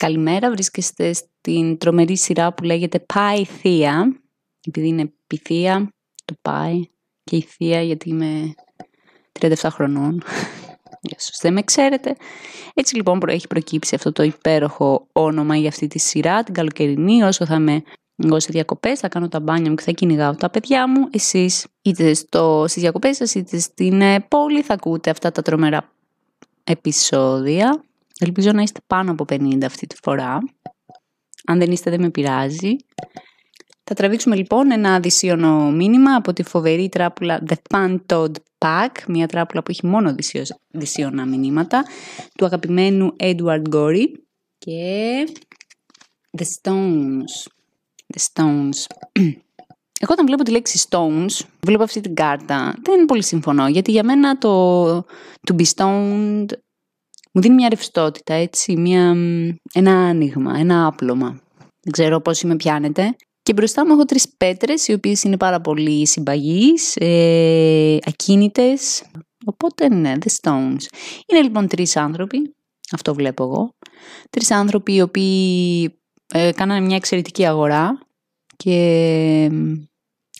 Καλημέρα, βρίσκεστε στην τρομερή σειρά που λέγεται Πάει Θεία, επειδή είναι πυθία, το πάει και η Θεία γιατί είμαι 37 χρονών. Για όσους δεν με ξέρετε. Έτσι λοιπόν έχει προκύψει αυτό το υπέροχο όνομα για αυτή τη σειρά, την καλοκαιρινή, όσο θα είμαι εγώ σε διακοπές, θα κάνω τα μπάνια μου και θα κυνηγάω τα παιδιά μου. Εσείς είτε στο, στις διακοπές σας είτε στην ε, πόλη θα ακούτε αυτά τα τρομερά επεισόδια. Ελπίζω να είστε πάνω από 50 αυτή τη φορά. Αν δεν είστε δεν με πειράζει. Θα τραβήξουμε λοιπόν ένα δυσίωνο μήνυμα από τη φοβερή τράπουλα The Fun Todd Pack, μια τράπουλα που έχει μόνο δυσίωνα μηνύματα, του αγαπημένου Edward Gorey και The Stones. The Stones. Εγώ όταν βλέπω τη λέξη Stones, βλέπω αυτή την κάρτα, δεν πολύ συμφωνώ, γιατί για μένα το to be stoned μου δίνει μια ρευστότητα, έτσι, μια, ένα άνοιγμα, ένα άπλωμα. Δεν ξέρω πώς με πιάνετε. Και μπροστά μου έχω τρεις πέτρες, οι οποίες είναι πάρα πολύ συμπαγείς, ε, ακίνητες. Οπότε ναι, The Stones. Είναι λοιπόν τρεις άνθρωποι, αυτό βλέπω εγώ. Τρεις άνθρωποι οι οποίοι ε, κάνανε μια εξαιρετική αγορά και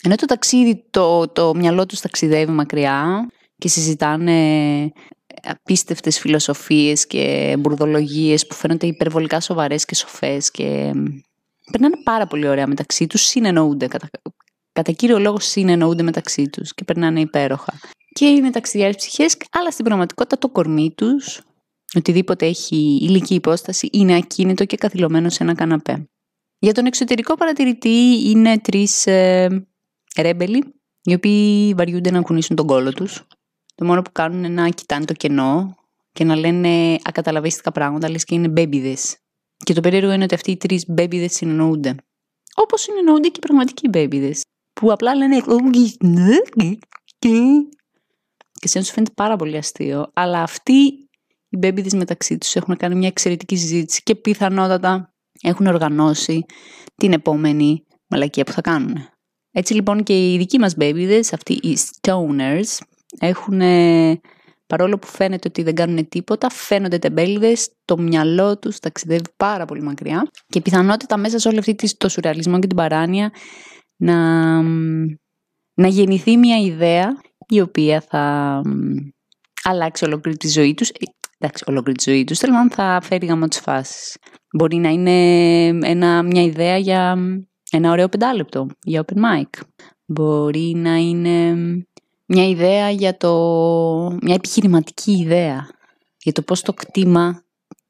ενώ το ταξίδι, το, το μυαλό τους ταξιδεύει μακριά και συζητάνε απίστευτες φιλοσοφίες και μπουρδολογίες που φαίνονται υπερβολικά σοβαρές και σοφές και περνάνε πάρα πολύ ωραία μεταξύ τους, συνεννοούνται, κατά, κατά κύριο λόγο συνεννοούνται μεταξύ τους και περνάνε υπέροχα. Και είναι ταξιδιάρες ψυχές, αλλά στην πραγματικότητα το κορμί τους, οτιδήποτε έχει ηλική υπόσταση, είναι ακίνητο και καθυλωμένο σε ένα καναπέ. Για τον εξωτερικό παρατηρητή είναι τρεις ε, ρέμπελοι, οι οποίοι βαριούνται να κουνήσουν τον κόλο τους το μόνο που κάνουν είναι να κοιτάνε το κενό και να λένε ακαταλαβίστικα πράγματα, λες και είναι μπέμπιδες. Και το περίεργο είναι ότι αυτοί οι τρεις μπέμπιδες συνεννοούνται. Όπως συνεννοούνται και οι πραγματικοί μπέμπιδες. Που απλά λένε και σε σου φαίνεται πάρα πολύ αστείο. Αλλά αυτοί οι μπέμπιδες μεταξύ τους έχουν κάνει μια εξαιρετική συζήτηση και πιθανότατα έχουν οργανώσει την επόμενη μαλακία που θα κάνουν. Έτσι λοιπόν και οι δικοί μας μπέμπιδες, αυτοί οι stoners, έχουν, παρόλο που φαίνεται ότι δεν κάνουν τίποτα, φαίνονται τεμπέληδες, το μυαλό τους ταξιδεύει πάρα πολύ μακριά και πιθανότητα μέσα σε όλη αυτή το σουρεαλισμό και την παράνοια να, να γεννηθεί μια ιδέα η οποία θα αλλάξει ολόκληρη τη ζωή τους. Ε, εντάξει, ολόκληρη τη ζωή τους, θέλω να θα φέρει γαμό τις φάσεις. Μπορεί να είναι ένα, μια ιδέα για ένα ωραίο πεντάλεπτο, για open mic. Μπορεί να είναι μια ιδέα για το... μια επιχειρηματική ιδέα για το πώς το κτήμα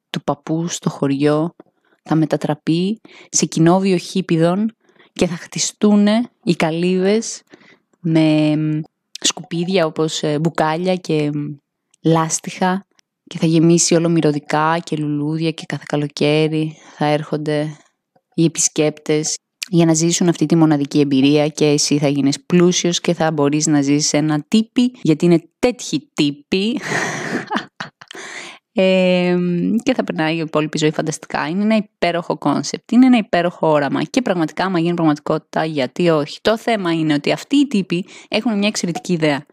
του παππού στο χωριό θα μετατραπεί σε κοινόβιο χίπιδων και θα χτιστούν οι καλύβες με σκουπίδια όπως ε, μπουκάλια και λάστιχα και θα γεμίσει όλο μυρωδικά και λουλούδια και κάθε καλοκαίρι θα έρχονται οι επισκέπτες για να ζήσουν αυτή τη μοναδική εμπειρία και εσύ θα γίνεις πλούσιος και θα μπορείς να ζήσεις ένα τύπη γιατί είναι τέτοιοι τύποι ε, και θα περνάει η υπόλοιπη ζωή φανταστικά. Είναι ένα υπέροχο κόνσεπτ, είναι ένα υπέροχο όραμα και πραγματικά άμα γίνει πραγματικότητα γιατί όχι. Το θέμα είναι ότι αυτοί οι τύποι έχουν μια εξαιρετική ιδέα.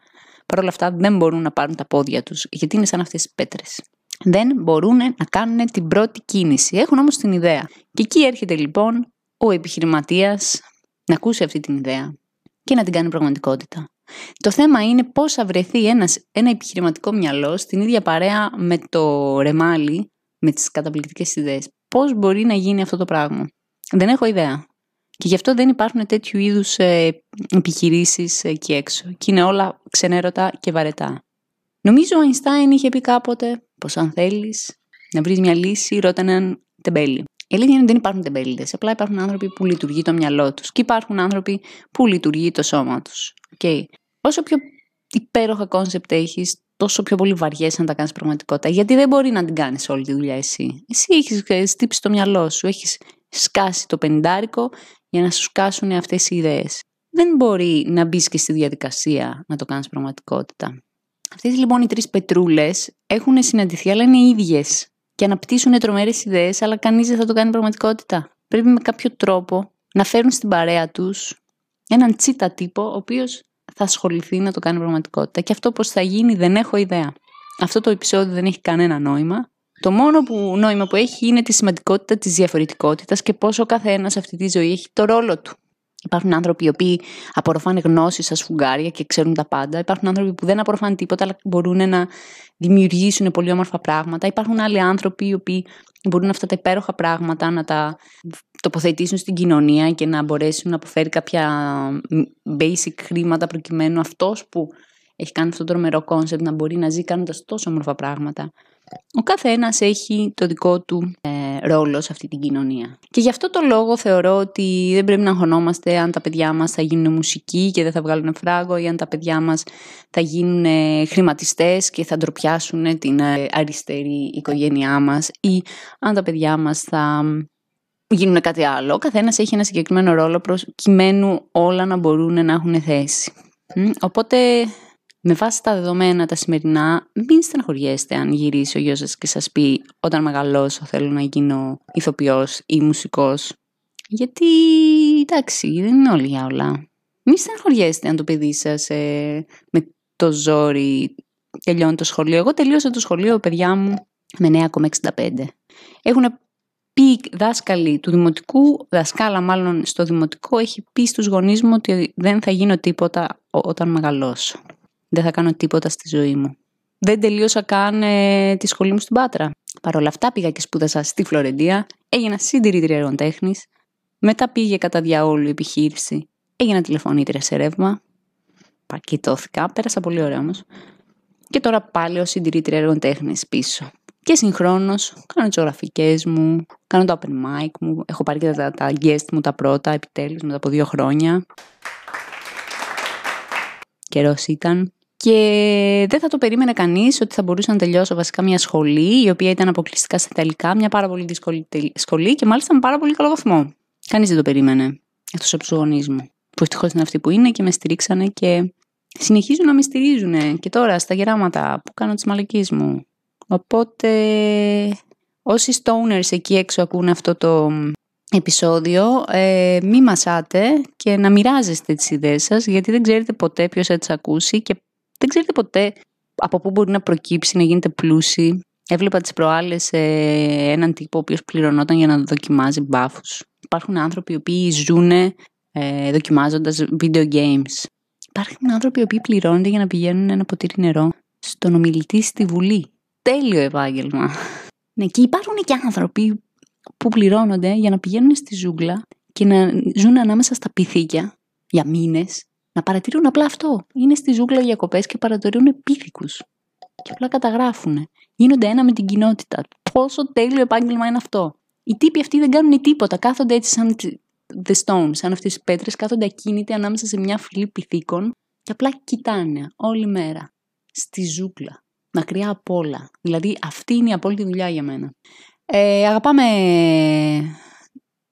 Παρ' όλα αυτά δεν μπορούν να πάρουν τα πόδια τους γιατί είναι σαν αυτές τις πέτρες. Δεν μπορούν να κάνουν την πρώτη κίνηση. Έχουν όμως την ιδέα. Και εκεί έρχεται λοιπόν ο επιχειρηματίας να ακούσει αυτή την ιδέα και να την κάνει πραγματικότητα. Το θέμα είναι πώς θα βρεθεί ένας, ένα επιχειρηματικό μυαλό στην ίδια παρέα με το ρεμάλι, με τις καταπληκτικές ιδέες. Πώς μπορεί να γίνει αυτό το πράγμα; Δεν έχω ιδέα. Και γι' αυτό δεν υπάρχουν τέτοιου είδους ε, επιχειρήσεις εκεί έξω. Και είναι όλα ξενέρωτα και βαρετά. Νομίζω ο Αϊνστάιν είχε πει κάποτε πως αν θέλεις να βρεις μια λύση ρώτα έναν τεμπέλη. Η αλήθεια είναι ότι δεν υπάρχουν τεμπέληδες. Απλά υπάρχουν άνθρωποι που λειτουργεί το μυαλό τους και υπάρχουν άνθρωποι που λειτουργεί το σώμα τους. Okay. Όσο πιο υπέροχα κόνσεπτ έχεις, τόσο πιο πολύ βαριέσαι να τα κάνεις πραγματικότητα. Γιατί δεν μπορεί να την κάνεις όλη τη δουλειά εσύ. Εσύ έχεις στύψει το μυαλό σου, έχεις σκάσει το πεντάρικο για να σου σκάσουν αυτές οι ιδέες. Δεν μπορεί να μπεις και στη διαδικασία να το κάνεις πραγματικότητα. Αυτές λοιπόν οι τρεις πετρούλες έχουν συναντηθεί, αλλά είναι ίδιες και αναπτύσσουν τρομερές ιδέες, αλλά κανείς δεν θα το κάνει πραγματικότητα. Πρέπει με κάποιο τρόπο να φέρουν στην παρέα τους έναν τσίτα τύπο, ο οποίος θα ασχοληθεί να το κάνει πραγματικότητα. Και αυτό πώς θα γίνει δεν έχω ιδέα. Αυτό το επεισόδιο δεν έχει κανένα νόημα. Το μόνο που, νόημα που έχει είναι τη σημαντικότητα της διαφορετικότητας και πόσο ο καθένας σε αυτή τη ζωή έχει το ρόλο του. Υπάρχουν άνθρωποι οι οποίοι απορροφάνε γνώσεις σαν σφουγγάρια και ξέρουν τα πάντα. Υπάρχουν άνθρωποι που δεν απορροφάνε τίποτα, αλλά μπορούν να δημιουργήσουν πολύ όμορφα πράγματα. Υπάρχουν άλλοι άνθρωποι οι οποίοι μπορούν αυτά τα υπέροχα πράγματα να τα τοποθετήσουν στην κοινωνία και να μπορέσουν να αποφέρει κάποια basic χρήματα προκειμένου αυτός που έχει κάνει αυτό το τρομερό κόνσεπτ να μπορεί να ζει κάνοντας τόσο όμορφα πράγματα. Ο καθένας έχει το δικό του ε, ρόλο σε αυτή την κοινωνία. Και γι' αυτό το λόγο θεωρώ ότι δεν πρέπει να αγχωνόμαστε αν τα παιδιά μας θα γίνουν μουσικοί και δεν θα βγάλουν φράγκο ή αν τα παιδιά μας θα γίνουν χρηματιστές και θα ντροπιάσουν την ε, αριστερή οικογένειά μας ή αν τα παιδιά μας θα γίνουν κάτι άλλο. Ο καθένας έχει ένα συγκεκριμένο ρόλο προκειμένου όλα να μπορούν να έχουν θέση. Οπότε με βάση τα δεδομένα τα σημερινά, μην στεναχωριέστε αν γυρίσει ο γιος σας και σας πει όταν μεγαλώσω θέλω να γίνω ηθοποιός ή μουσικός. Γιατί, εντάξει, δεν είναι όλοι για όλα. Μην στεναχωριέστε αν το παιδί σας ε, με το ζόρι τελειώνει το σχολείο. Εγώ τελείωσα το σχολείο, παιδιά μου, με 9,65. Έχουν πει δάσκαλοι του δημοτικού, δασκάλα μάλλον στο δημοτικό, έχει πει στους γονείς μου ότι δεν θα γίνω τίποτα όταν μεγαλώσω. Δεν θα κάνω τίποτα στη ζωή μου. Δεν τελείωσα καν ε, τη σχολή μου στην Πάτρα. Παρ' όλα αυτά πήγα και σπούδασα στη Φλωρεντία, έγινα συντηρήτρια έργων τέχνη, μετά πήγε κατά διαόλου η επιχείρηση, έγινα τηλεφωνήτρια σε ρεύμα, πακετώθηκα, πέρασα πολύ ωραία όμως. Και τώρα πάλι ως συντηρήτρια έργων τέχνη πίσω. Και συγχρόνως κάνω τις γραφικέ μου, κάνω το open mic μου, έχω πάρει και τα, τα guest μου τα πρώτα επιτέλους μετά από δύο χρόνια. Καιρός ήταν. Και δεν θα το περίμενε κανείς ότι θα μπορούσα να τελειώσω βασικά μια σχολή, η οποία ήταν αποκλειστικά στα Ιταλικά, μια πάρα πολύ δύσκολη σχολή και μάλιστα με πάρα πολύ καλό βαθμό. Κανείς δεν το περίμενε. Εκτός από τους γονείς μου. Που ευτυχώς είναι αυτοί που είναι και με στηρίξανε και συνεχίζουν να με στηρίζουν και τώρα στα γεράματα που κάνω τη μαλική μου. Οπότε όσοι stoners εκεί έξω ακούνε αυτό το επεισόδιο, ε, μη μασάτε και να μοιράζεστε τις ιδέες σας γιατί δεν ξέρετε ποτέ ποιος θα τις ακούσει και δεν ξέρετε ποτέ από πού μπορεί να προκύψει, να γίνετε πλούσιοι. Έβλεπα τις προάλλες ε, έναν τύπο ο οποίος πληρωνόταν για να δοκιμάζει μπάφους. Υπάρχουν άνθρωποι οι οποίοι ζουν ε, δοκιμάζοντας video games. Υπάρχουν άνθρωποι οι οποίοι πληρώνονται για να πηγαίνουν ένα ποτήρι νερό στον ομιλητή στη Βουλή. Τέλειο επάγγελμα. Ναι, και υπάρχουν και άνθρωποι που πληρώνονται για να πηγαίνουν στη ζούγκλα και να ζουν ανάμεσα στα πυθίκια για μήνες να παρατηρούν απλά αυτό. Είναι στη ζούγκλα διακοπές και παρατηρούν πίθηκου. Και απλά καταγράφουν. Γίνονται ένα με την κοινότητα. Πόσο τέλειο επάγγελμα είναι αυτό. Οι τύποι αυτοί δεν κάνουν τίποτα. Κάθονται έτσι σαν the stones, σαν αυτές τις πέτρες, κάθονται ακίνητοι ανάμεσα σε μια φυλή πυθίκων και απλά κοιτάνε όλη μέρα. Στη ζούγκλα. Μακριά από όλα. Δηλαδή αυτή είναι η απόλυτη δουλειά για μένα. Ε, αγαπάμε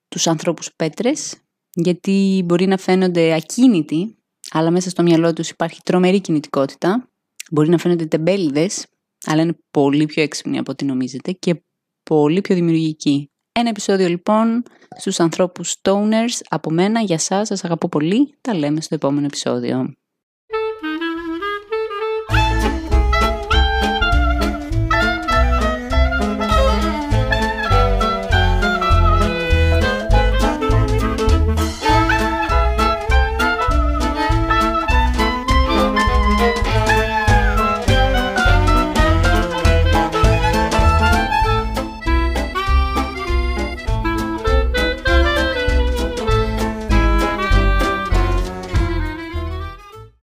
τους ανθρώπους πέτρες γιατί μπορεί να φαίνονται ακίνητοι αλλά μέσα στο μυαλό τους υπάρχει τρομερή κινητικότητα. Μπορεί να φαίνονται τεμπέληδες, αλλά είναι πολύ πιο έξυπνοι από ό,τι νομίζετε και πολύ πιο δημιουργικοί. Ένα επεισόδιο λοιπόν στους ανθρώπους stoners από μένα για σας, σας αγαπώ πολύ, τα λέμε στο επόμενο επεισόδιο.